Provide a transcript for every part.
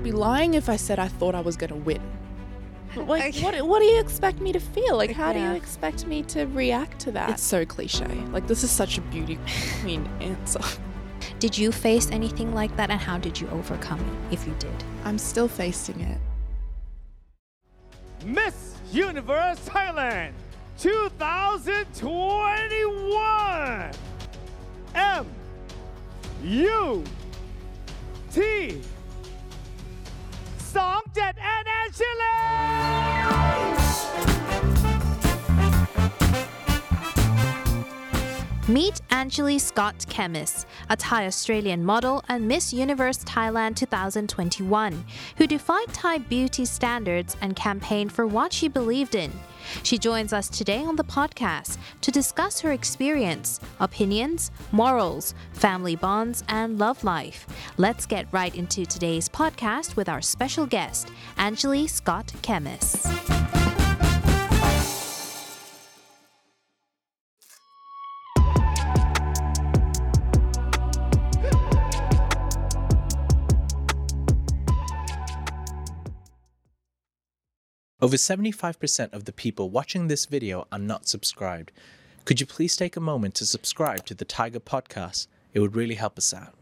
I'd be lying if I said I thought I was going to win. Like, Okay. what, what do you expect me to feel? Like, how do you expect me to react to that? It's so cliche. Like, this is such a beauty queen answer. Did you face anything like that and how did you overcome it if you did? I'm still facing it. Miss Universe Thailand 2021 M U T 27 Anchilee! Meet Anchilee Scott Kemmis, a Thai Australian model and Miss Universe Thailand 2021, who defied Thai beauty standards and campaigned for what she believed in. She joins us today on the podcast to discuss her experience, opinions, morals, family bonds, and love life. Let's get right into today's podcast with our special guest, Anchilee Scott Kemmis. Over 75% of the people watching this video are not subscribed. Could you please take a moment to subscribe to the Thaiger Podcast? It would really help us out.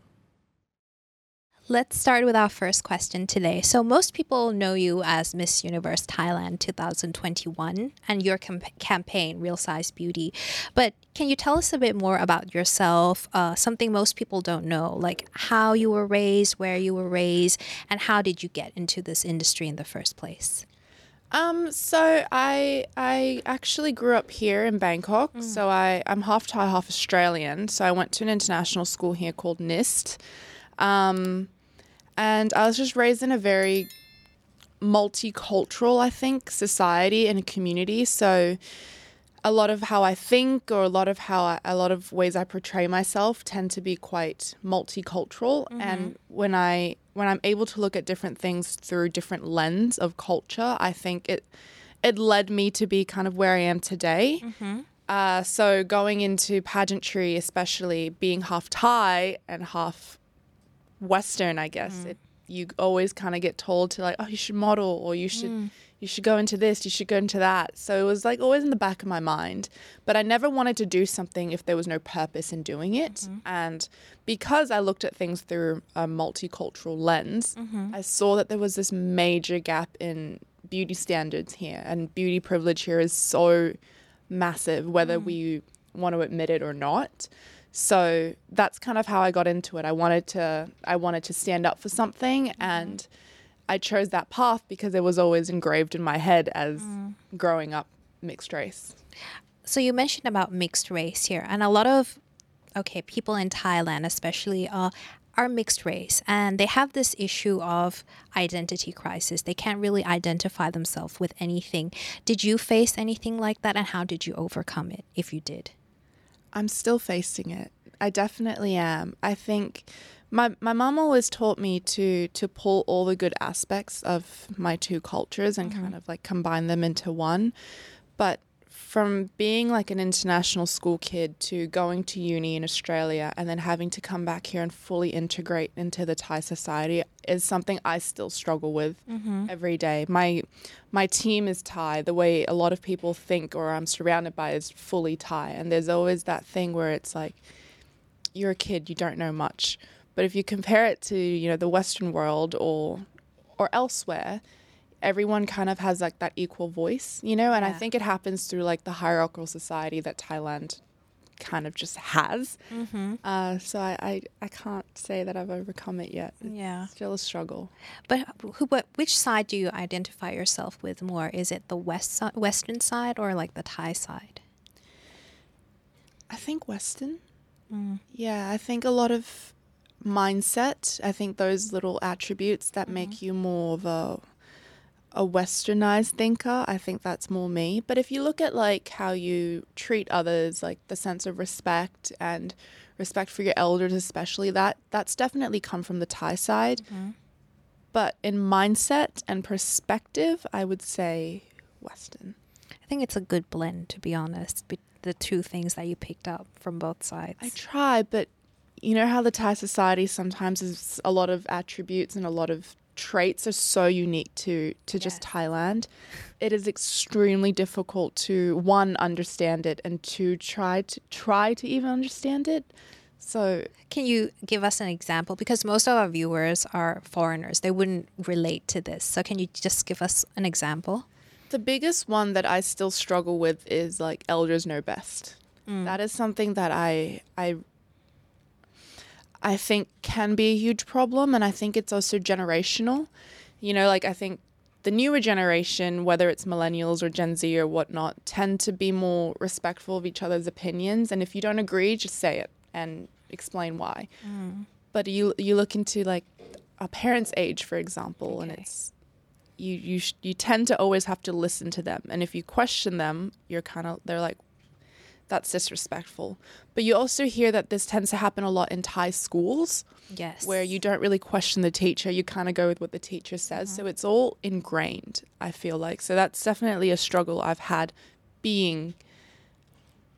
Let's start with our first question today. So, most people know you as Miss Universe Thailand 2021 and your camp- campaign, Real Size Beauty. But can you tell us a bit more about yourself? Uh, something most people don't know, like how you were raised, where you were raised, and how did you get into this industry in the first place? Um, so I I actually grew up here in Bangkok. So I I'm half Thai, half Australian. So I went to an international school here called NIST. Um, and I was just raised in a very multicultural, I think, society and a community. So a lot of how I think or a lot of how I, a lot of ways I portray myself tend to be quite multicultural. Mm-hmm. And when I when I'm able to look at different things through different lens of culture I think it it led me to be kind of where I am today. Mm-hmm. Uh, so going into pageantry especially being half Thai and half Western I guess mm. it, you always kind of get told to like oh you should model or you should mm. You should go into this, you should go into that. So it was like always in the back of my mind. But I never wanted to do something if there was no purpose in doing it. Mm-hmm. And because I looked at things through a multicultural lens, mm-hmm. I saw that there was this major gap in beauty standards here. And beauty privilege here is so massive, whether mm. we want to admit it or not. So that's kind of how I got into it. I wanted to I wanted to stand up for something mm-hmm. and I chose that path because it was always engraved in my head as growing up mixed race. So you mentioned about mixed race here, and a lot of okay people in Thailand, especially, uh, are mixed race, and they have this issue of identity crisis. They can't really identify themselves with anything. Did you face anything like that, and how did you overcome it, if you did? I'm still facing it. I definitely am. I think my my mom always taught me to to pull all the good aspects of my two cultures and mm-hmm. kind of like combine them into one. But from being like an international school kid to going to uni in Australia and then having to come back here and fully integrate into the Thai society is something I still struggle with mm-hmm. every day. My my team is Thai. The way a lot of people think or I'm surrounded by is fully Thai. And there's always that thing where it's like you're a kid, you don't know much. But if you compare it to, you know, the Western world or or elsewhere, everyone kind of has like that equal voice, you know, and I think it happens through like the hierarchical society that Thailand kind of just has. Uh, so I, I, I can't say that I've overcome it yet. It's Yeah. still a struggle. But who, what, which side do you identify yourself with more? Is it the west si- western side or like the Thai side? I think Western. Yeah, I think a lot of mindset. I think those little attributes that make mm-hmm. you more of a a westernized thinker. I think that's more me. But if you look at like how you treat others, like the sense of respect and respect for your elders especially, that that's definitely come from the Thai side. Mm-hmm. But in mindset and perspective, I would say Western. I think it's a good blend, to be honest, be- the two things that you picked up from both sides. I try, but you know how the Thai society sometimes is a lot of attributes and a lot of traits are so unique to to just Thailand. It is extremely difficult to one understand it and to try to try to even understand it. So Can you give us an example? Because most of our viewers are foreigners, they wouldn't relate to this. So can you just give us an example? The biggest one that I still struggle with is like elders know best. Mm. That is something that I I I think can be a huge problem and I think it's also generational. You know, like I think the newer generation, whether it's millennials or Gen Z or whatnot, tend to be more respectful of each other's opinions. And if you don't agree, just say it and explain why. Mm. But you you look into like a parents' age, for example, and it's you you sh- you tend to always have to listen to them, and if you question them, you're kind of they're like, that's disrespectful. But you also hear that this tends to happen a lot in Thai schools Yes. where you don't really question the teacher, you kind of go with what the teacher says. So it's all ingrained, I feel like. So that's definitely a struggle I've had being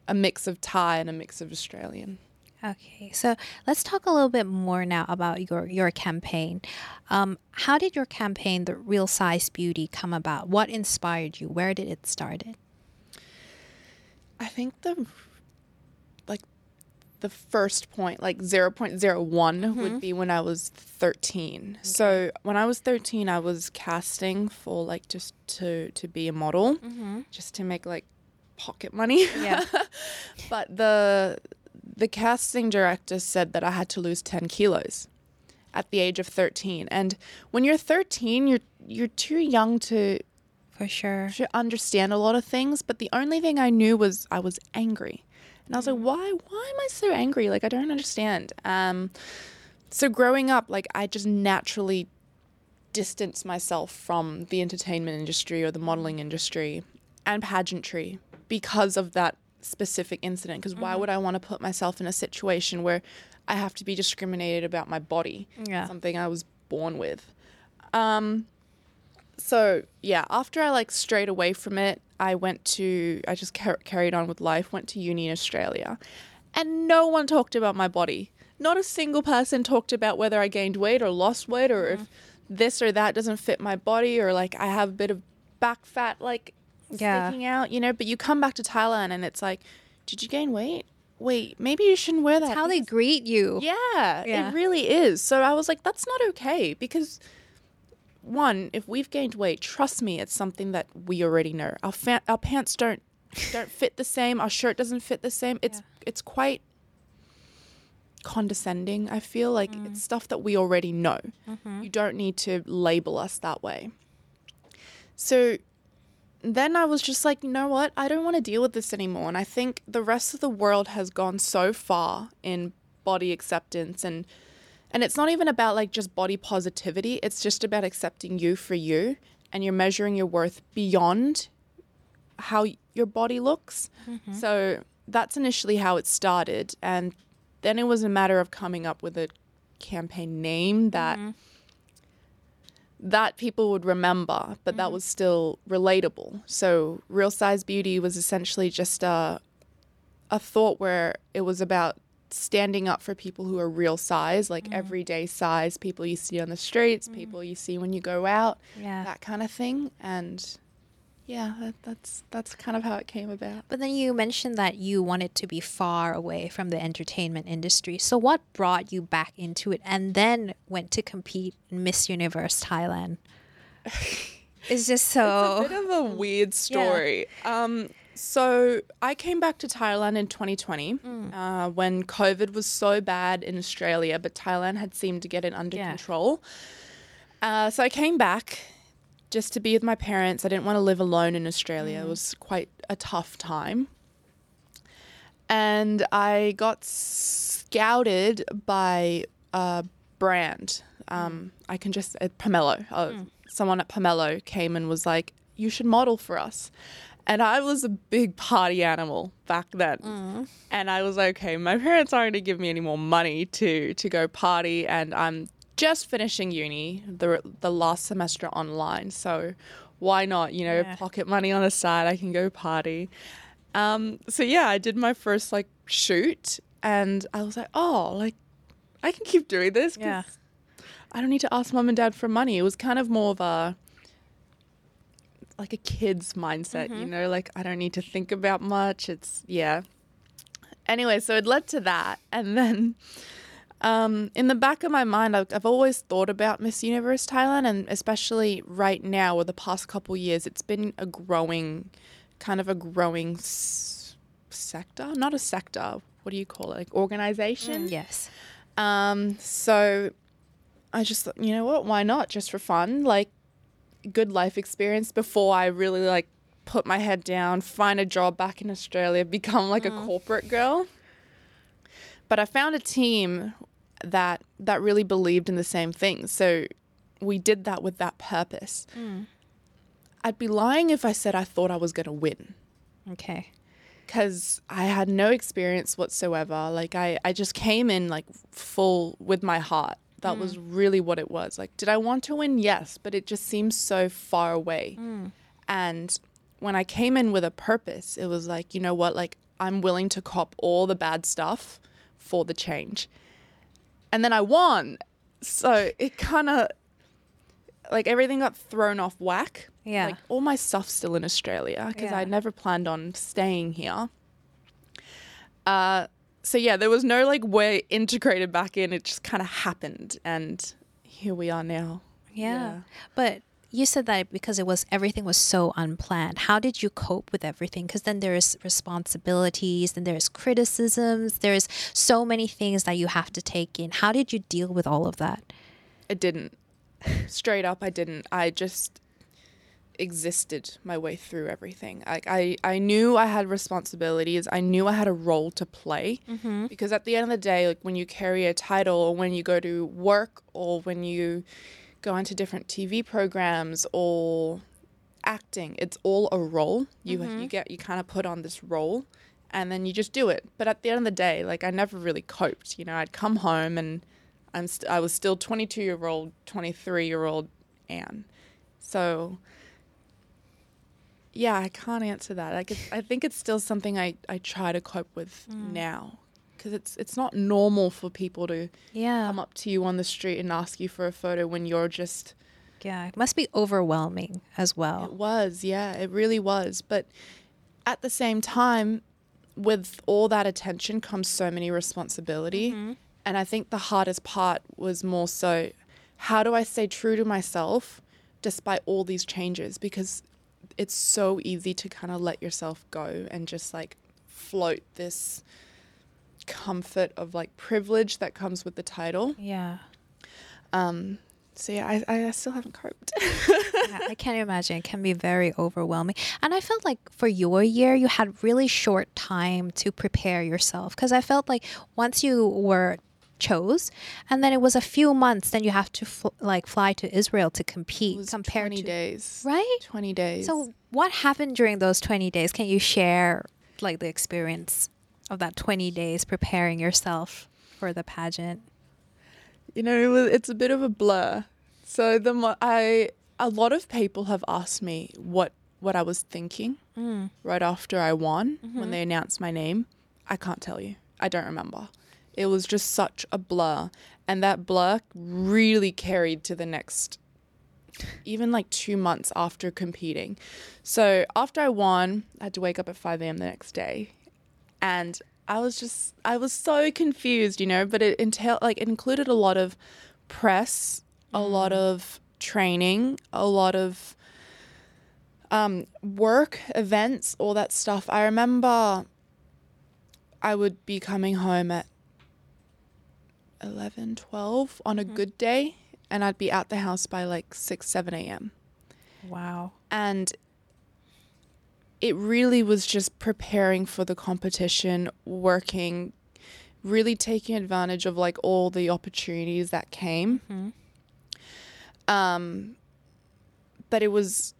a mix of Thai and a mix of Australian. Okay, so let's talk a little bit more now about your your campaign. Um, how did your campaign, the Real Size Beauty, come about? What inspired you? Where did it started? I think the like the first point, like 0.01 would mm-hmm. be when I was 13. So when I was 13, I was casting for like just to to be a model, mm-hmm. just to make like pocket money. Yeah. but the the casting director said that I had to lose 10 kilos at the age of 13. And when you're 13, you're you're too young to For sure. to understand a lot of things, but the only thing I knew was I was angry. And I was like, why why am I so angry? Like I don't understand. Um so growing up, like I just naturally distanced myself from the entertainment industry or the modeling industry and pageantry because of that specific incident. Because why would I want to put myself in a situation where I have to be discriminated about my body? Yeah. Something I was born with. Um, so yeah, after I like strayed away from it, I went to I just car- carried on with life. Went to uni in Australia, and no one talked about my body. Not a single person talked about whether I gained weight or lost weight, or if mm-hmm. this or that doesn't fit my body, or like I have a bit of back fat like Yeah. sticking out. You know, but you come back to Thailand and it's like, did you gain weight? Wait, maybe you shouldn't wear that. That's how they greet you. yeah, Yeah. it really is. So I was like, that's not okay because one, if we've gained weight, trust me, it's something that we already know. Our fa- our pants don't don't fit the same. Our shirt doesn't fit the same. It's it's quite condescending. I feel like mm. it's stuff that we already know. Mm-hmm. You don't need to label us that way. So then I was just like, you know what? I don't want to deal with this anymore. And I think the rest of the world has gone so far in body acceptance and and it's not even about like just body positivity. It's just about accepting you for you and you're measuring your worth beyond how your body looks. Mm-hmm. So that's initially how it started and then it was a matter of coming up with a campaign name that mm-hmm. that people would remember, but that mm-hmm. was still relatable. So, Real Size Beauty was essentially just a a thought where it was about standing up for people who are real size, like everyday size, people you see on the streets, people you see when you go out, Yeah. that kind of thing. And yeah, that, that's that's kind of how it came about. But then you mentioned that you wanted to be far away from the entertainment industry. So what brought you back into it and then went to compete in Miss Universe Thailand? It's just so bit of a weird story. Um, so I came back to Thailand in 2020 uh, when COVID was so bad in Australia, but Thailand had seemed to get it under Yeah. control. Uh, so I came back just to be with my parents. I didn't want to live alone in Australia. It was quite a tough time. And I got scouted by a brand. Um, I can just, uh, Pomelo. Uh, Someone at Pomelo came and was like, You should model for us. And I was a big party animal back then. And I was like, okay, my parents aren't going to give me any more money to, to go party. And I'm just finishing uni, the, the last semester online. So why not, you know, Yeah. pocket money on the side? I can go party. Um, so yeah, I did my first like shoot and I was like, oh, like I can keep doing this. Yeah. I don't need to ask mom and dad for money. It was kind of more of a like a kid's mindset, you know, like I don't need to think about much. It's yeah. Anyway, so it led to that, and then um, in the back of my mind, I've, I've always thought about Miss Universe Thailand, and especially right now, or the past couple years, it's been a growing, kind of a growing s- sector, not a sector. What do you call it? Like organization. Yes. Um, so I just thought, you know what, why not? Just for fun, like good life experience before I really like put my head down, find a job back in Australia, become like a mm. corporate girl. But I found a team that that really believed in the same thing. So we did that with that purpose. Mm. I'd be lying if I said I thought I was going to win Okay. because I had no experience whatsoever. Like I, I just came in like full with my heart. That was really what it was. Like, did I want to win? Yes, but it just seems so far away. And when I came in with a purpose, it was like, you know what? Like, I'm willing to cop all the bad stuff for the change. And then I won. So it kind of like everything got thrown off whack. Yeah. Like all my stuff's still in Australia because Yeah. I never planned on staying here. Uh, so yeah, there was no like way integrated back in. It just kind of happened, and here we are now. Yeah. Yeah. But you said that because it was everything was so unplanned. How did you cope with everything? Because then there's responsibilities, then there's criticisms, there's so many things that you have to take in. How did you deal with all of that? I didn't. Straight up, I didn't. I just existed my way through everything. Like I, I knew I had responsibilities. I knew I had a role to play mm-hmm. because at the end of the day, like when you carry a title or when you go to work or when you go into different TV programs or acting, it's all a role. You mm-hmm. you get you kind of put on this role and then you just do it. But at the end of the day, like I never really coped. You know, I'd come home and I'm st- I was still 22 year old, 23 year old Anne. So yeah, I can't answer that. Like it's, I think it's still something I, I try to cope with mm. now because it's it's not normal for people to Yeah. come up to you on the street and ask you for a photo when you're just Yeah. It must be overwhelming as well It was, yeah, it really was. But at the same time, with all that attention comes so many responsibility. Mm-hmm. And I think the hardest part was more so how do I stay true to myself despite all these changes? Because it's so easy to kind of let yourself go and just like float this comfort of like privilege that comes with the title. Yeah. Um, so yeah, I, I still haven't coped. Yeah, I can't imagine. It can be very overwhelming. And I felt like for your year, you had really short time to prepare yourself because I felt like once you were chose and then it was a few months then you have to fl- like fly to Israel to compete It was compared 20 to days. right 20 days. so what happened during those 20 days can you share like the experience of that 20 days preparing yourself for the pageant You know, it was, it's a bit of a blur. So the mo- I a lot of people have asked me what what I was thinking mm. right after I won when mm-hmm. they announced my name. I can't tell you. I don't remember. It was just such a blur, and that blur really carried to the next even like two months after competing. So after I won, I had to wake up at 5 a.m. the next day. And I was just, I was so confused, you know, but it entailed, like, it included a lot of press, a lot of training, a lot of um, work, events, all that stuff. I remember I would be coming home at 11, 12 on a good day, and I'd be out the house by like 6, 7 a.m. wow And it really was just preparing for the competition, working, really taking advantage of like all the opportunities that came. Um, but it was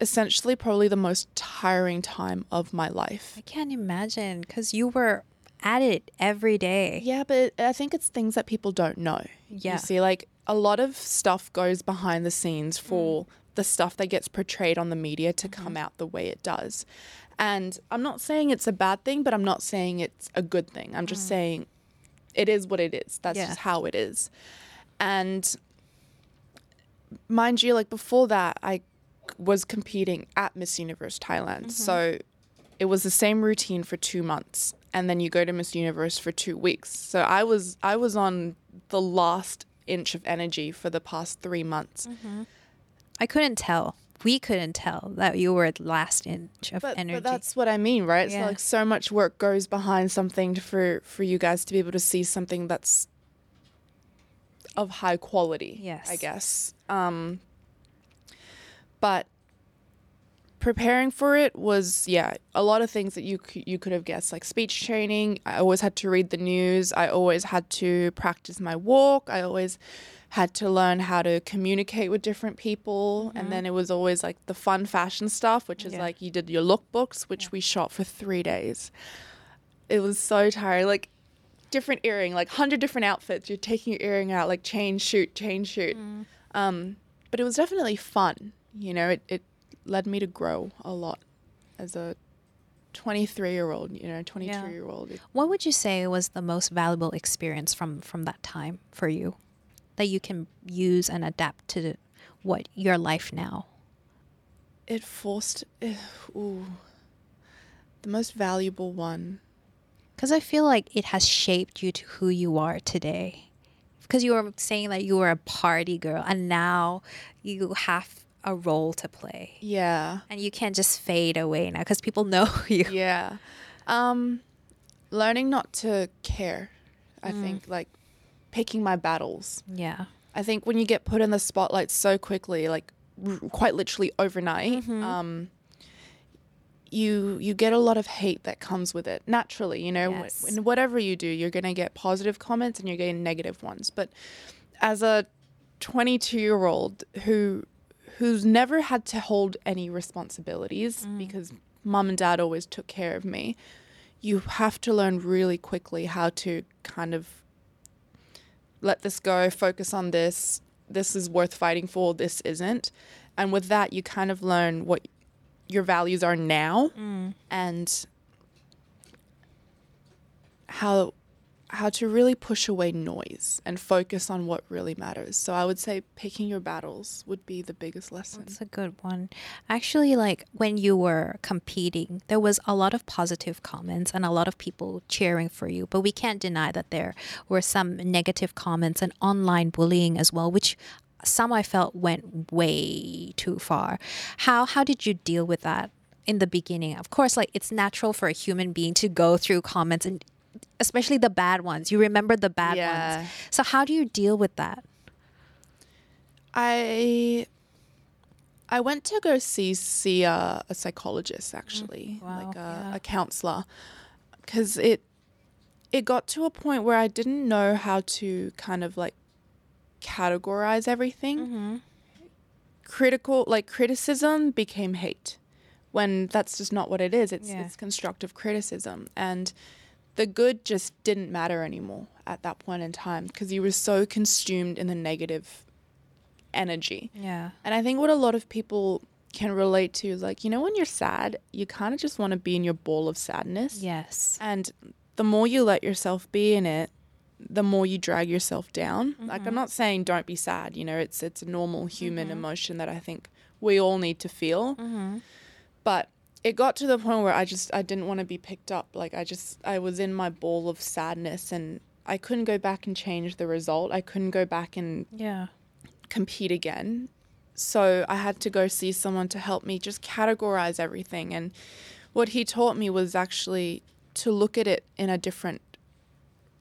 essentially probably the most tiring time of my life. I can't imagine because you were at it every day Yeah, but I think it's things that people don't know. Yeah. You see, like a lot of stuff goes behind the scenes mm. for the stuff that gets portrayed on the media to come mm-hmm. out the way it does. And I'm not saying it's a bad thing, but I'm not saying it's a good thing. I'm just mm. saying it is what it is. That's Yeah. just how it is. And mind you, like before that, I was competing at Miss Universe Thailand. Mm-hmm. So it was the same routine for two months, and then you go to Miss Universe for two weeks. So I was I was on the last inch of energy for the past three months. I couldn't tell. We couldn't tell that you were at last inch of But, energy. but that's what I mean, right? Yeah. So like so much work goes behind something for for you guys to be able to see something that's of high quality. Yes, I guess. Um, but preparing for it was yeah a lot of things that you c- you could have guessed like speech training. I always had to read the news. I always had to practice my walk. I always had to learn how to communicate with different people. And then it was always like the fun fashion stuff which is Yeah. like you did your lookbooks which we shot for 3 days. It was so tiring. Like different earring like 100 different outfits. You're taking your earring out like change shoot change shoot. Um but it was definitely fun you know? It, it led me to grow a lot as a 23 year old you know 22 Yeah. year old what would you say was the most valuable experience from from that time for you that you can use and adapt to what your life now? it forced eh, ooh, the most valuable one Because I feel like it has shaped you to who you are today. Because you were saying that you were a party girl, and now you have a role to play, yeah and you can't just fade away now because people know you. yeah um learning not to care i think like picking my battles Yeah. i think when you get put in the spotlight so quickly like r- quite literally overnight Mm-hmm. um you you get a lot of hate that comes with it naturally you know Yes. in whatever you do you're going to get positive comments and you're getting negative ones but as a 22 year old who who's never had to hold any responsibilities mm. because mom and dad always took care of me you have to learn really quickly how to kind of let this go focus on this this is worth fighting for this isn't. And with that you kind of learn what your values are now mm. and how how to really push away noise and focus on what really matters. So I would say picking your battles would be the biggest lesson. That's a good one. Actually, like when you were competing, there was a lot of positive comments and a lot of people cheering for you. But we can't deny that there were some negative comments and online bullying as well, which some I felt went way too far. How how did you deal with that in the beginning? Of course, like it's natural for a human being to go through comments and especially the bad ones. You remember the bad Yeah. ones. So how do you deal with that? I I went to go see see a, a psychologist actually, mm, wow, like a, yeah. a counselor, because it it got to a point where I didn't know how to kind of like categorize everything. Mm-hmm. Critical like criticism became hate when that's just not what it is. It's Yeah. it's constructive criticism and the good just didn't matter anymore at that point in time because you were so consumed in the negative energy. Yeah. And I think what a lot of people can relate to is like, you know, when you're sad, you kind of just want to be in your ball of sadness. Yes. And the more you let yourself be in it, the more you drag yourself down. Like I'm mm-hmm. not saying don't be sad, you know, it's it's a normal human mm-hmm. emotion that I think we all need to feel. Mm-hmm. But it got to the point where I just I didn't want to be picked up. Like I just I was in my ball of sadness and I couldn't go back and change the result. I couldn't go back and Yeah. compete again. So I had to go see someone to help me just categorize everything. And what he taught me was actually to look at it in a different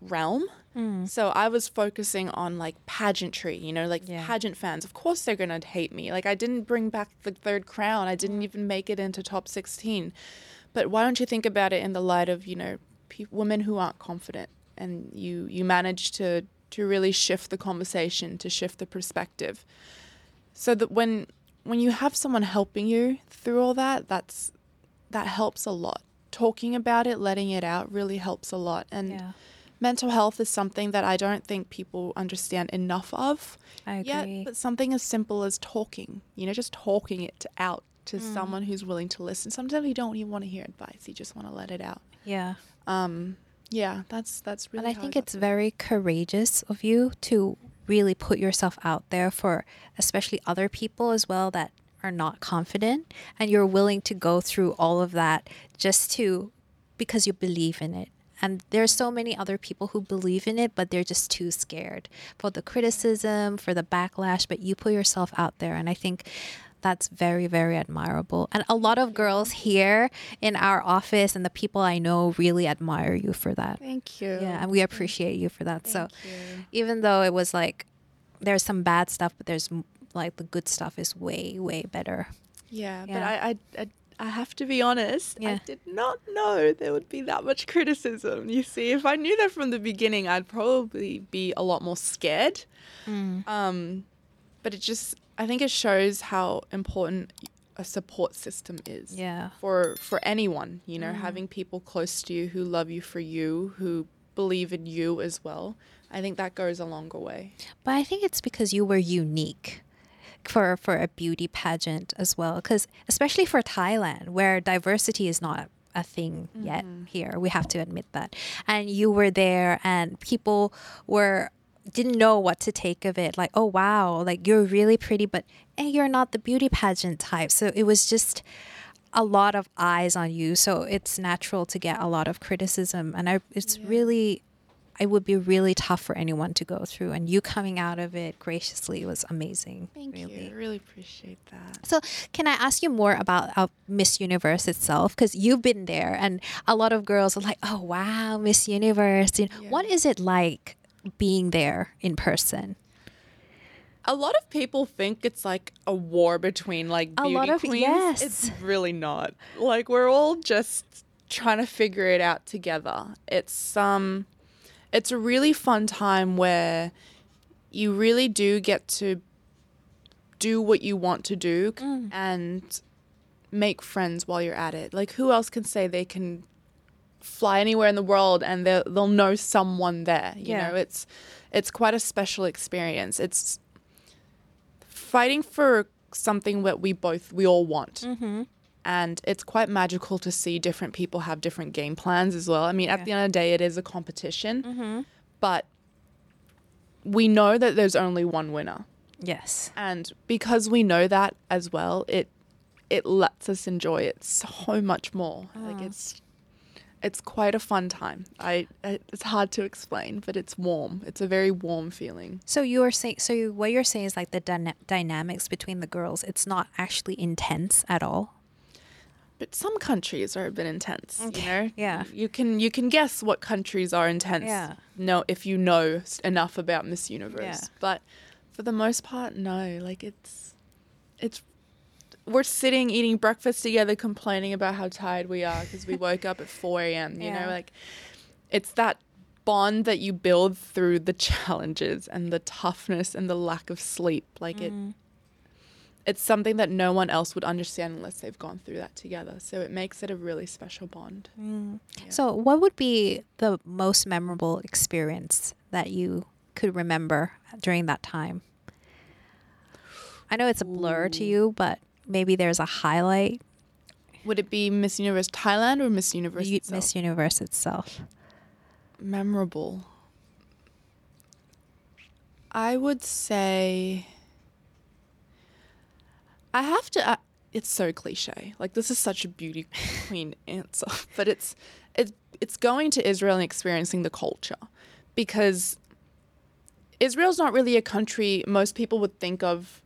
realm. Mm. So I was focusing on like pageantry, you know, like Yeah. pageant fans. Of course they're going to hate me. Like I didn't bring back the third crown. I didn't mm. even make it into top 16. But why don't you think about it in the light of, you know, pe- women who aren't confident and you you manage to to really shift the conversation, to shift the perspective. So that when when you have someone helping you through all that, that's that helps a lot. Talking about it, letting it out really helps a lot. And Yeah. Mental health is something that I don't think people understand enough of. I yet, agree. but something as simple as talking, you know, just talking it out to someone who's willing to listen. Sometimes you don't even want to hear advice; you just want to let it out. Yeah. Um, yeah, that's that's really. and I think got it's very courageous of you to really put yourself out there for especially other people as well that are not confident and you're willing to go through all of that just to because you believe in it and there's so many other people who believe in it but they're just too scared for the criticism for the backlash but you put yourself out there. And i think that's very very admirable. And a lot of girls here in our office and the people i know really admire you for that. Thank you. yeah and we appreciate you for that. So you. even though it was like there's some bad stuff but there's like the good stuff is way way better. Yeah, but I, I, I, I have to be honest. Yeah. I did not know there would be that much criticism. You see, if I knew that from the beginning, I'd probably be a lot more scared. Um, but it just, I think it shows how important a support system is. Yeah. For for anyone, you know, having people close to you who love you for you, who believe in you as well. I think that goes a longer way. but i think it's because you were unique for for a beauty pageant as well because especially for thailand where diversity is not a thing yet here we have to admit that. And you were there and people were didn't know what to take of it like oh wow like you're really pretty but eh, you're not the beauty pageant type. So it was just a lot of eyes on you so it's natural to get a lot of criticism and I, it's really it would be really tough for anyone to go through and you coming out of it graciously was amazing Thank really you. I really appreciate that. so can i ask you more about uh, miss universe itself because you've been there and a lot of girls are like oh wow miss universe You know, what is it like being there in person A lot of people think it's like a war between like A beauty lot of- queens. yes. It's really not. Like we're all just trying to figure it out together. It's um it's a really fun time where you really do get to do what you want to do mm. and make friends while you're at it. Like who else can say they can fly anywhere in the world and they'll, they'll know someone there, you Yeah. know? It's it's quite a special experience. It's fighting for something that we both we all want mm-hmm. And it's quite magical to see different people have different game plans as well. I mean at the end of the day it is a competition. Mm-hmm. But we know that there's only one winner. Yes. And because we know that as well it it lets us enjoy it so much more. Like ah. it's it's quite a fun time. I it's hard to explain but it's warm. It's a very warm feeling. So you were saying so you, what you're saying is like the dyna- dynamics between the girls it's not actually intense at all but some countries are a bit intense you know yeah. you can you can guess what countries are intense Yeah. no if you know enough about miss universe Yeah. but for the most part no like it's it's we're sitting eating breakfast together complaining about how tired we are because we woke up at 4 a.m you Yeah. know like it's that bond that you build through the challenges and the toughness and the lack of sleep like it mm-hmm. It's something that no one else would understand unless they've gone through that together so it makes it a really special bond mm. So, what would be the most memorable experience that you could remember during that time? I know it's a blur to you, but maybe there's a highlight. would it be miss universe thailand or miss universe You, itself? Miss Universe itself. memorable i would say i have to uh, it's so cliche like this is such a beauty queen answer but it's it's it's going to israel and experiencing the culture because israel's not really a country most people would think of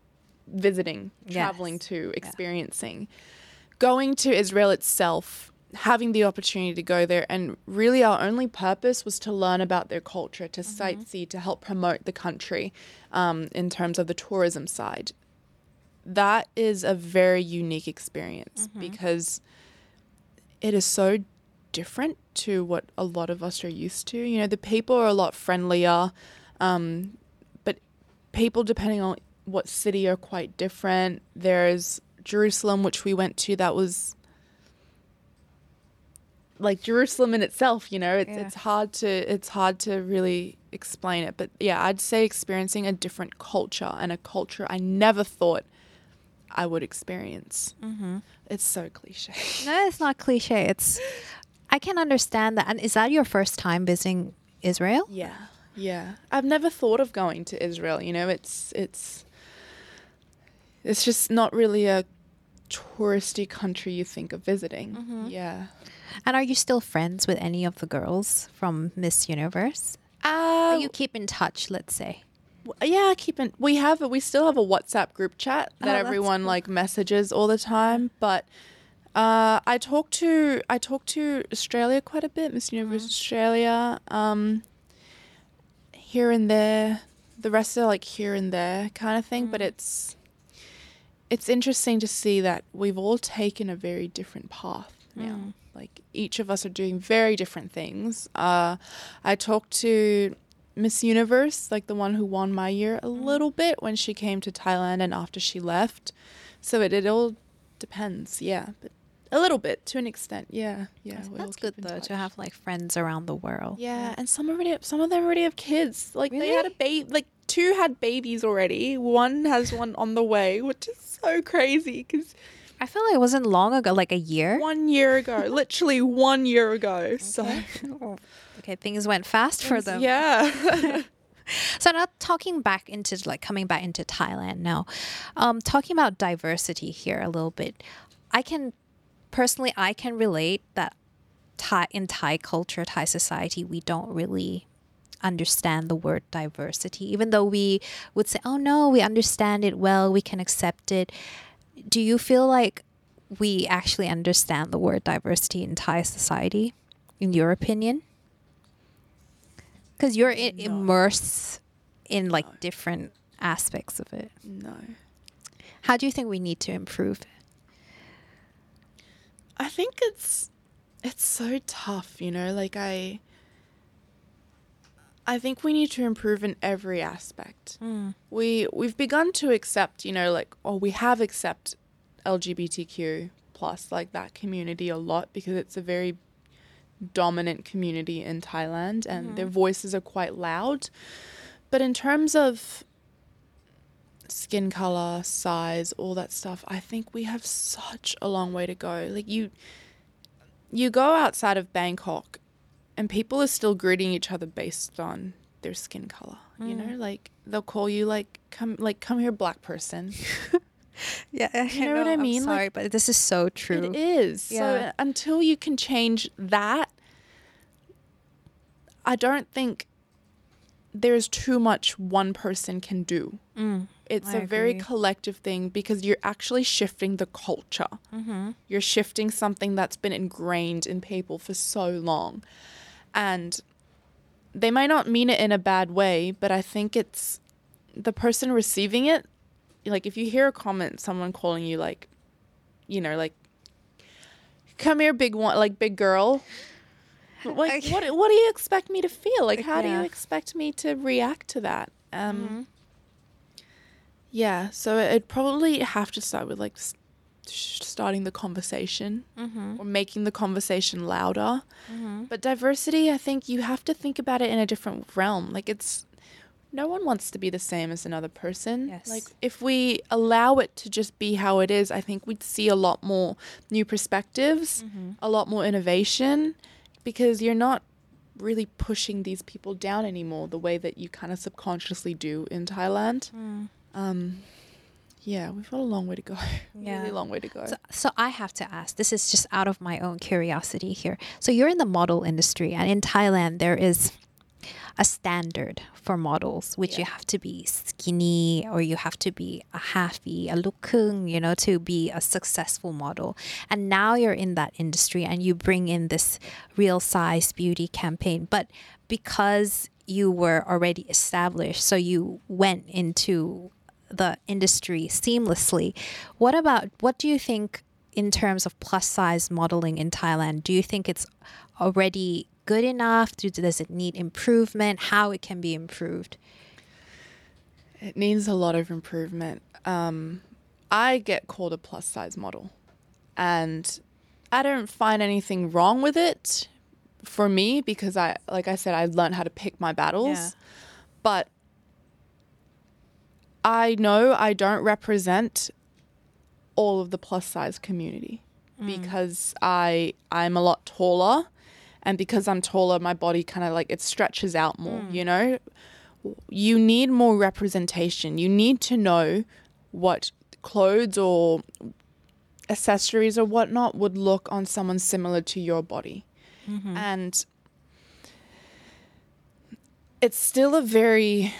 visiting traveling Yes. to experiencing going to Israel itself, having the opportunity to go there, and really our only purpose was to learn about their culture, to sightsee, to help promote the country um, in terms of the tourism side. That is a very unique experience because it is so different to what a lot of us are used to. You know, the people are a lot friendlier, um, but people, depending on what city, are quite different. There's Jerusalem, which we went to, that was like Jerusalem in itself. You know, it's Yeah. it's hard to it's hard to really explain it. But yeah, I'd say experiencing a different culture and a culture I never thought I would experience. Mm-hmm. It's so cliche. No, it's not cliche. It's I can understand that. And is that your first time visiting Israel? Yeah. Yeah. I've never thought of going to Israel, you know, it's it's it's just not really a touristy country you think of visiting. Yeah. And are you still friends with any of the girls from Miss Universe? Uh, you keep in touch, let's say. Yeah, keeping we have we still have a WhatsApp group chat Oh, that that's everyone cool. like messages all the time, but uh, I talk to I talk to Australia quite a bit, Miss Universe Australia, um, here and there. The rest are like here and there kind of thing, but it's it's interesting to see that we've all taken a very different path now. Like each of us are doing very different things. Uh, I talked to Miss Universe, like the one who won my year, a mm-hmm. little bit when she came to Thailand and after she left. So it, it all depends, yeah. But a little bit to an extent, yeah. Yeah. all That's good though to have like friends around the world. Yeah, and some already some of them already have kids. Like they had a baby like two had babies already. One has one on the way, which is so crazy cuz I feel like it wasn't long ago, like a year. one year ago, literally one year ago. So Okay, things went fast for them. yeah. So now talking back into like coming back into Thailand now, um, talking about diversity here a little bit. I can personally I can relate that Thai in Thai culture, Thai society, we don't really understand the word diversity, even though we would say, "Oh no, we understand it well, we can accept it." Do you feel like we actually understand the word diversity in Thai society, in your opinion? Because you're I- immersed in like different aspects of it. no. How do you think we need to improve? I think it's it's so tough, you know, like I I think we need to improve in every aspect. Hmm. We we've begun to accept, you know, like or we have accept LGBTQ plus like that community a lot because it's a very dominant community in Thailand and mm-hmm. their voices are quite loud. But in terms of skin color, size, all that stuff, I think we have such a long way to go. Like you you go outside of Bangkok and people are still greeting each other based on their skin color. You know, like they'll call you like come like come here black person. Yeah, You know what I mean? I'm Like- sorry, but this is so true. It is. Yeah. So until you can change that, I don't think there's too much one person can do. It's Mm, I a very collective thing because you're actually shifting the culture. Mm-hmm. You're shifting something that's been ingrained in people for so long. And they might not mean it in a bad way, but I think it's the person receiving it. Like, if you hear a comment, someone calling you, like, you know, like, come here, big one, like, big girl. Like, Okay. what, what do you expect me to feel? Like, how do you expect me to react to that? Um, Yeah, so it'd probably have to start with like starting the conversation mm-hmm. or making the conversation louder. Mm-hmm. But diversity, I think you have to think about it in a different realm. Like it's no one wants to be the same as another person. Yes. Like if we allow it to just be how it is, I think we'd see a lot more new perspectives, mm-hmm. a lot more innovation because you're not really pushing these people down anymore the way that you kind of subconsciously do in Thailand. Mm. Um, yeah, we've got a long way to go. Yeah. really long way to go. So, so I have to ask. This is just out of my own curiosity here. So you're in the model industry, and in Thailand there is a standard for models, which you have to be skinny or you have to be a halfy, a lukung, you know, to be a successful model. And now you're in that industry and you bring in this real size beauty campaign. But because you were already established, so you went into the industry seamlessly. What about what do you think in terms of plus size modeling in Thailand? Do you think it's already good enough? Do, does it need improvement? How it can be improved? It needs a lot of improvement. Um, I get called a plus size model, and I don't find anything wrong with it for me because I, like I said, I learned how to pick my battles. Yeah. But I know I don't represent all of the plus size community mm. because I I'm a lot taller And because I'm taller, my body kind of like it stretches out more, mm. you know? You need more representation. You need to know what clothes or accessories or whatnot would look on someone similar to your body. Mm-hmm. And it's still a very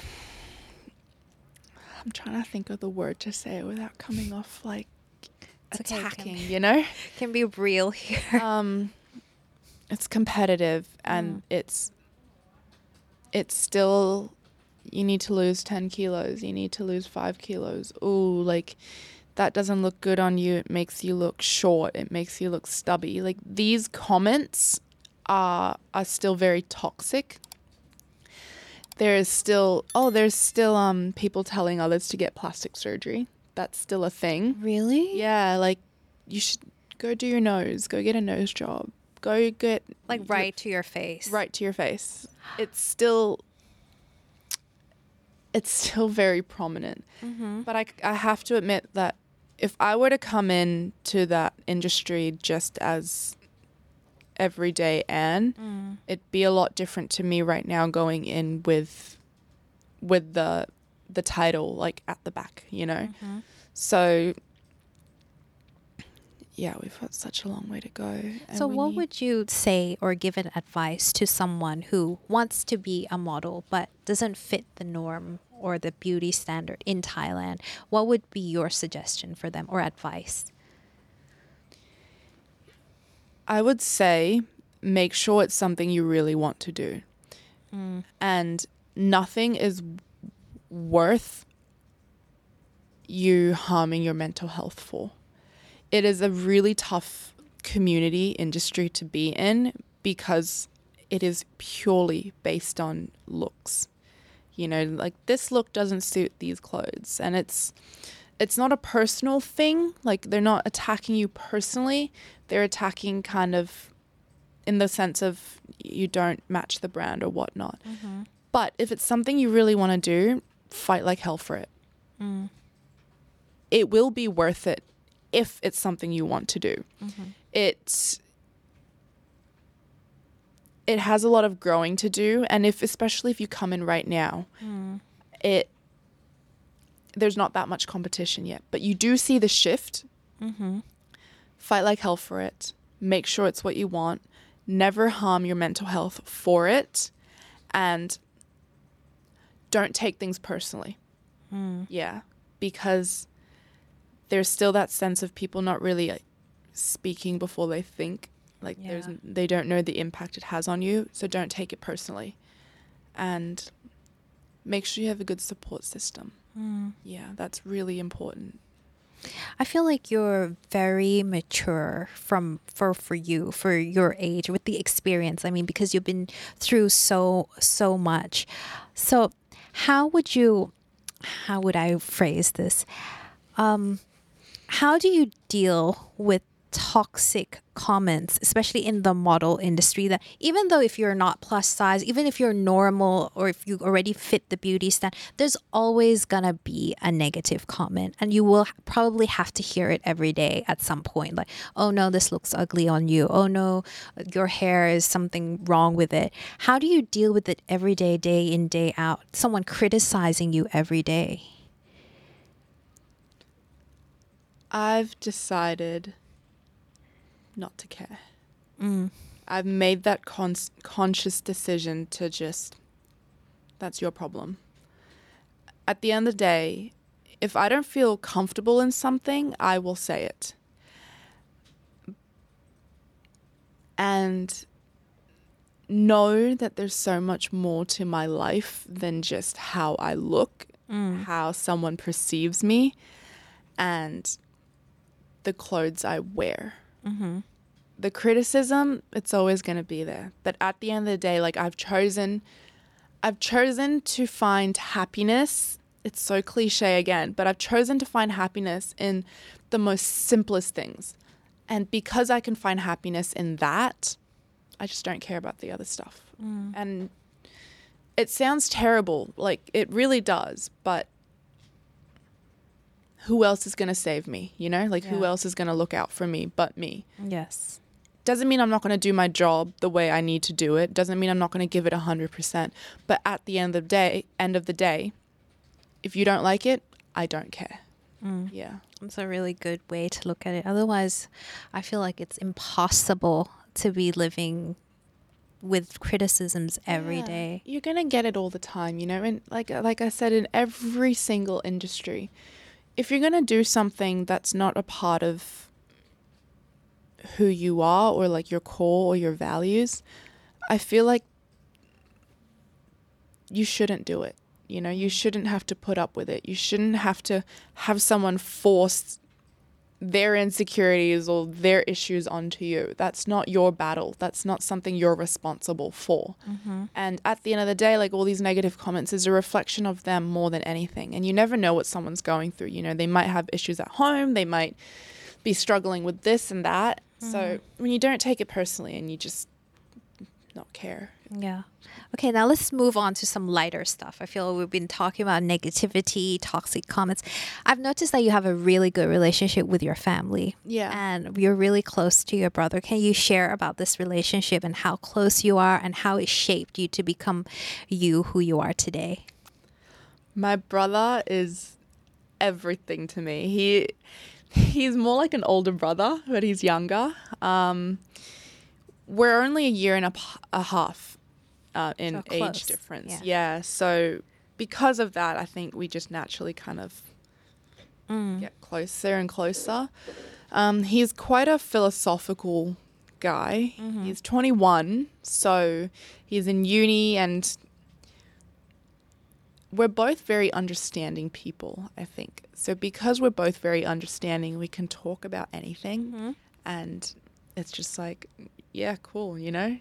I'm trying to think of the word to say it without coming off like It's okay, can attacking, you know? Can be real here. um it's competitive and it's it's still you need to lose 10 kilos you need to lose 5 kilos. Ooh like that doesn't look good on you. It makes you look short. It makes you look stubby. Like these comments are are still very toxic there is still oh there's still um people telling others to get plastic surgery that's still a thing really? yeah, like you should go do your nose, go get a nose job, go get Like your- right to your face. right to your face. It's still it's still very prominent. But I, I have to admit that if I were to come in to that industry just as everyday Anne, mm. it'd be a lot different to me right now going in with with the the title like at the back, you know. Mm-hmm. So yeah, we've got such a long way to go. So, what would you say or give an advice to someone who wants to be a model but doesn't fit the norm or the beauty standard in Thailand? What would be your suggestion for them or advice? I would say make sure it's something you really want to do. Mm. And nothing is worth you harming your mental health for. It is a really tough community industry to be in because it is purely based on looks. You know, like this look doesn't suit these clothes and it's it's not a personal thing. Like they're not attacking you personally. They're attacking kind of in the sense of you don't match the brand or whatnot. Mm-hmm. But if it's something you really want to do, fight like hell for it. Mm. It will be worth it if it's something you want to do. Mm-hmm. It it has a lot of growing to do, and if especially if you come in right now, mm. it there's not that much competition yet, but you do see the shift. Mm-hmm. Fight like hell for it. Make sure it's what you want. Never harm your mental health for it, and don't take things personally. Mm. Yeah, because there's still that sense of people not really like, speaking before they think. Like there's they don't know the impact it has on you, so don't take it personally. And make sure you have a good support system. Yeah, that's really important. I feel like you're very mature from for for you for your age with the experience. I mean, because you've been through so so much. So, how would you how would I phrase this? Um how do you deal with toxic comments especially in the model industry that even though if you're not plus size even if you're normal or if you already fit the beauty stand there's always gonna be a negative comment. And you will probably have to hear it every day at some point like oh no this looks ugly on you. Oh no your hair is something wrong with it. How do you deal with it every day day in day out? Someone criticizing you every day. I've decided not to care. Mm. I've made that con- conscious decision to just, that's your problem. At the end of the day, if I don't feel comfortable in something, I will say it. And know that there's so much more to my life than just how I look, mm. how someone perceives me, and the clothes I wear. Mm-hmm. The criticism, it's always going to be there. But at the end of the day, like I've chosen, I've chosen to find happiness. It's so cliche again, but I've chosen to find happiness in the most simplest things. And because I can find happiness in that, I just don't care about the other stuff. Mm. And it sounds terrible, like it really does, but who else is going to save me, you know? Like who else is going to look out for me but me? yes doesn't mean I'm not going to do my job the way I need to do it. Doesn't mean I'm not going to give it 100%. But at the end of the day, end of the day, if you don't like it, I don't care. Mm. Yeah. It's a really good way to look at it. Otherwise, I feel like it's impossible to be living with criticisms every Yeah. day. You're gonna get it all the time, you know. And like like I said, in every single industry, if you're gonna do something that's not a part of who you are or like your core or your values, I feel like you shouldn't do it. You know, you shouldn't have to put up with it. You shouldn't have to have someone force their insecurities or their issues onto you. That's not your battle. That's not something you're responsible for. Mm-hmm. And at the end of the day, like all these negative comments is a reflection of them more than anything. And you never know what someone's going through. You know, they might have issues at home, they might be struggling with this and that. So mm-hmm. when you don't take it personally and you just not care. Yeah. Okay, now let's move on to some lighter stuff. I feel we've been talking about negativity, toxic comments. I've noticed that you have a really good relationship with your family. Yeah. And you're really close to your brother. Can you share about this relationship and how close you are and how it shaped you to become you who you are today? My brother is everything to me. He he's more like an older brother, but he's younger. Um, we're only a year and a half uh, in So age difference. yeah. Yeah. So because of that, I think we just naturally kind of get closer and closer. Um, he's quite a philosophical guy. He's 21, so he's in uni and we're both very understanding people, I think. So because we're both very understanding, we can talk about anything and it's just like yeah, cool, you know?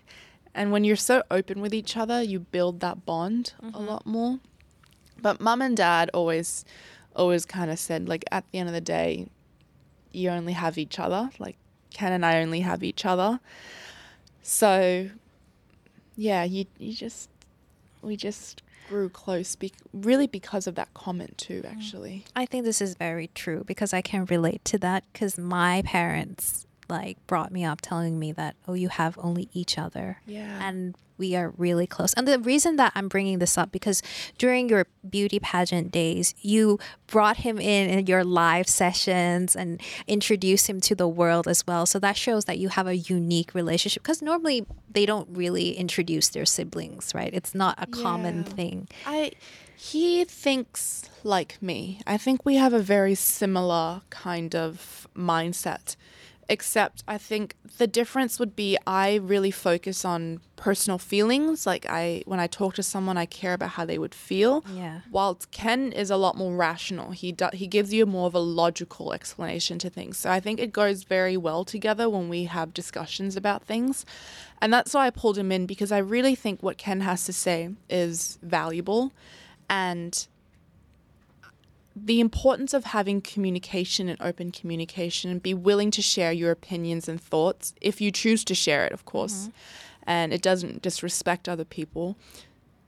And when you're so open with each other, you build that bond a mm-hmm. lot more. But mum and dad always always kind of said like at the end of the day, you only have each other. Like Ken and I only have each other. So yeah, you you just we just grew close be- really because of that comment too mm. actually. I think this is very true because I can relate to that because my parents like brought me up telling me that oh you have only each other Yeah. and we are really close and the reason that i'm bringing this up because during your beauty pageant days you brought him in in your live sessions and introduced him to the world as well so that shows that you have a unique relationship because normally they don't really introduce their siblings right it's not a common Yeah. thing I he thinks like me. I think we have a very similar kind of mindset. Except I think the difference would be I really focus on personal feelings. Like I when I talk to someone I care about how they would feel. Yeah. While Ken is a lot more rational. He do, he gives you more of a logical explanation to things. So I think it goes very well together when we have discussions about things. And that's why I pulled him in because I really think what Ken has to say is valuable and the importance of having communication and open communication and be willing to share your opinions and thoughts if you choose to share it, of course. Mm-hmm. And it doesn't disrespect other people.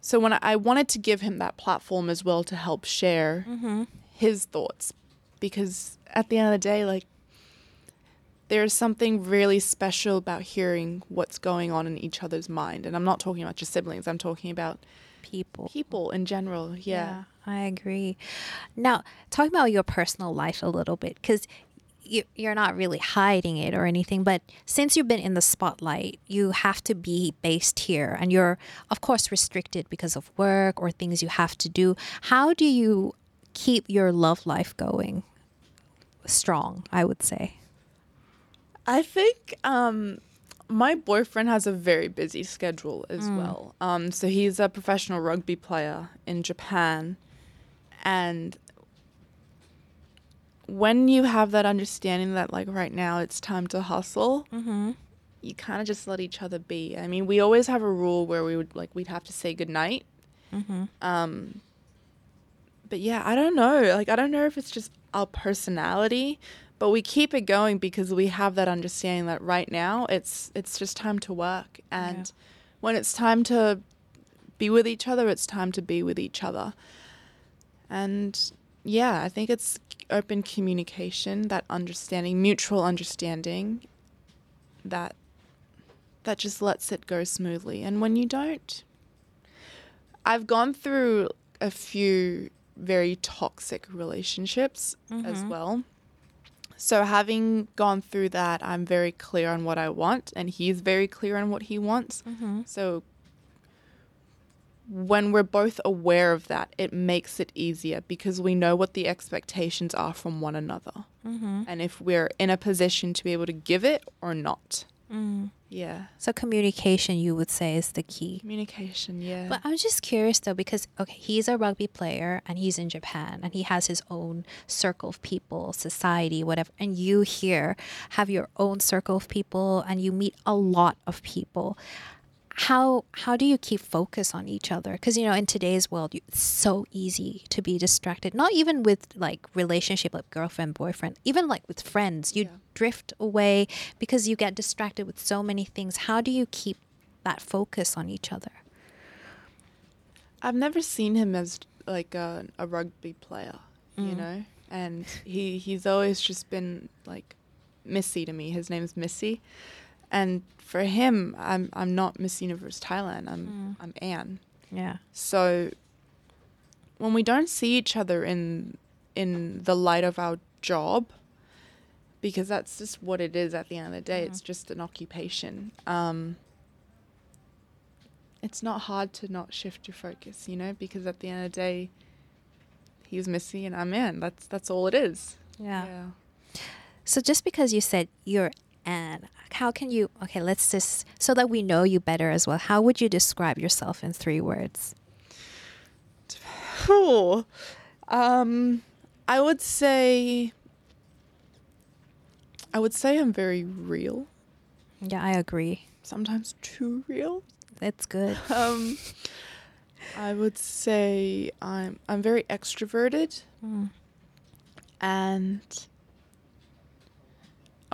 So when I, I wanted to give him that platform as well to help share mm-hmm. his thoughts because at the end of the day, like there's something really special about hearing what's going on in each other's mind. And I'm not talking about just siblings, I'm talking about people people in general. Yeah. I agree. Now, talking about your personal life a little bit, because you, you're not really hiding it or anything, but since you've been in the spotlight, you have to be based here, and you're, of course, restricted because of work or things you have to do. How do you keep your love life going strong? I would say. I think um, my boyfriend has a very busy schedule as well. Um, so he's a professional rugby player in Japan. And when you have that understanding that, like, right now it's time to hustle, you kind of just let each other be. I mean, we always have a rule where we would, like, we'd have to say goodnight. Um, but yeah, I don't know. Like, I don't know if it's just our personality, but we keep it going because we have that understanding that right now it's it's just time to work, and when it's time to be with each other, it's time to be with each other. And yeah, I think it's open communication, that understanding, mutual understanding, that that just lets it go smoothly. And when you don't, I've gone through a few very toxic relationships as mm-hmm. well. So having gone through that, I'm very clear on what I want, and he's very clear on what he wants. Mm-hmm. So when we're both aware of that, it makes it easier because we know what the expectations are from one another. Mm-hmm. And if we're in a position to be able to give it or not. Mm. Yeah. So communication, you would say, is the key. Communication, yeah. But I'm just curious though, because okay, he's a rugby player and he's in Japan and he has his own circle of people, society, whatever. And you here have your own circle of people and you meet a lot of people. How how do you keep focus on each other? Because you know, in today's world, it's so easy to be distracted. Not even with like relationship, like girlfriend, boyfriend, even like with friends, you Yeah. drift away because you get distracted with so many things. How do you keep that focus on each other? I've never seen him as like a, a rugby player, you mm. know? And he he's always just been like Missy to me. His name's Missy. And for him, I'm I'm not Miss Universe Thailand. I'm I'm Anne. Yeah. So when we don't see each other in in the light of our job, because that's just what it is at the end of the day. It's just an occupation. Um, it's not hard to not shift your focus, you know, because at the end of the day, he's Missy and I'm Anne. That's that's all it is. Yeah. So just because you said you're Anne, how can you? Okay, let's just so that we know you better as well. How would you describe yourself in three words? Cool. Um, I would say. I would say I'm very real. Yeah, I agree. Sometimes too real. That's good. Um, I would say I'm I'm very extroverted, Mm. and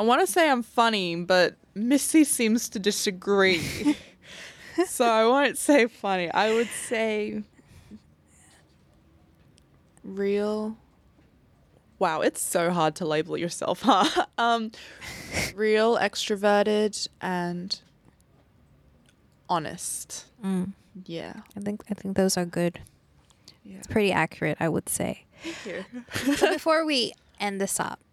I want to say I'm funny, but Missy seems to disagree. so I won't say funny. I would say real. Wow, it's so hard to label yourself, huh? um, real, extroverted, and honest. Mm. Yeah. I think I think those are good. Yeah. It's pretty accurate, I would say. Here. so before we end this up, j-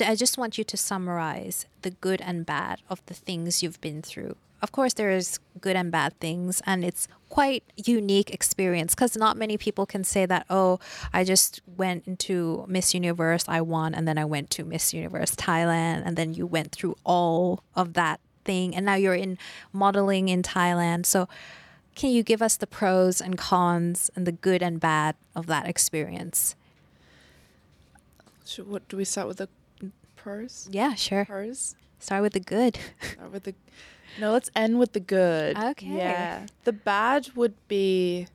I just want you to summarize the good and bad of the things you've been through. Of course, there is good and bad things, and it's quite unique experience because not many people can say that. Oh, I just went into Miss Universe, I won, and then I went to Miss Universe Thailand, and then you went through all of that thing, and now you're in modeling in Thailand. So, can you give us the pros and cons and the good and bad of that experience? Should, what do we start with the pros? Yeah, sure. Pros. Start with the good. Start with the. No, let's end with the good. Okay. Yeah. The bad would be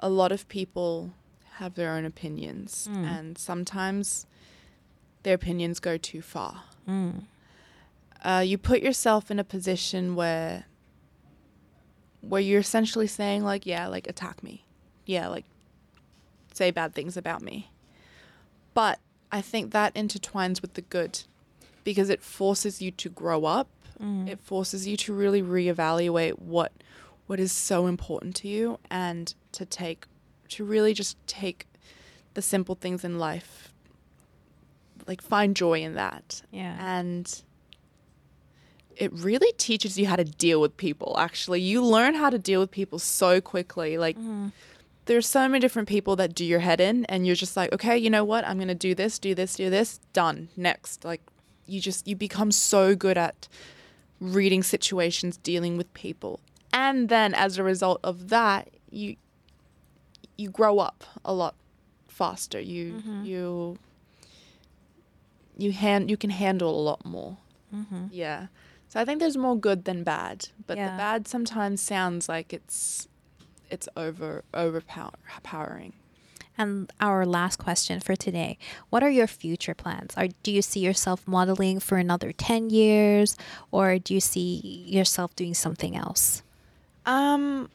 a lot of people have their own opinions, Mm. and sometimes their opinions go too far. Mm. Uh, you put yourself in a position where where you're essentially saying like yeah like attack me yeah like say bad things about me but i think that intertwines with the good because it forces you to grow up Mm. it forces you to really reevaluate what what is so important to you and to take to really just take the simple things in life like find joy in that Yeah. and it really teaches you how to deal with people actually you learn how to deal with people so quickly like Mm. There's so many different people that do your head in and you're just like okay you know what i'm going to do this do this do this done next like you just you become so good at reading situations dealing with people and then as a result of that you you grow up a lot faster you Mm-hmm. you you hand you can handle a lot more Mm-hmm. yeah so i think there's more good than bad but Yeah. the bad sometimes sounds like it's it's over overpowering And our last question for today What are your future plans? Are, do you see yourself modeling for another 10 years or do you see yourself doing something else? Um,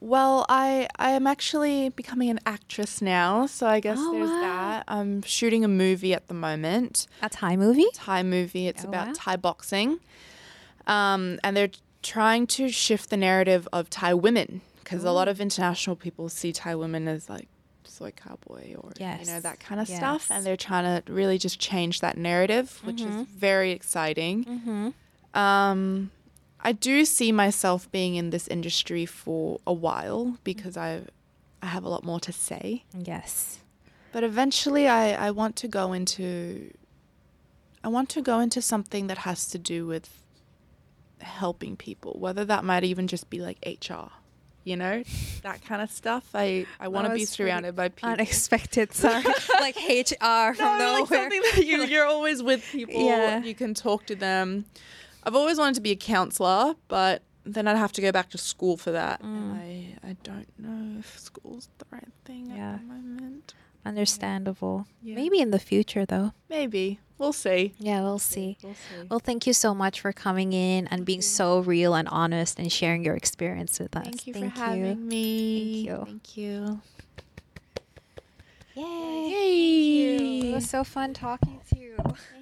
well, I I am actually becoming an actress now, so I guess Oh, there's wow. that. I'm shooting a movie at the moment, A Thai movie? Thai movie. It's Oh, about wow. Thai boxing, um, and they're trying to shift the narrative of Thai women because a lot of international people see Thai women as like Soi Cowboy or you know that kind of stuff, and they're trying to really just change that narrative, which is very exciting. Mm-hmm. Um, I do see myself being in this industry for a while because I I have a lot more to say. Yes. But eventually, I, I want to go into I want to go into something that has to do with helping people, whether that might even just be like HR, you know, that kind of stuff. I I want to be surrounded by people. Unexpected. Sorry. like HR from No, nowhere. like something that you you're always with people. Yeah. You can talk to them. I've always wanted to be a counselor, but then I'd have to go back to school for that. Mm. And I I don't know if school's the right thing Yeah. at the moment. Understandable. Yeah. Maybe in the future, though. Maybe we'll see. Yeah, we'll see. We'll see. Well, thank you so much for coming in and being so real and honest and sharing your experience with us. Thank you Thank for having me. Thank you. Thank you. Yay. Yay. It was so fun talking to you. Thank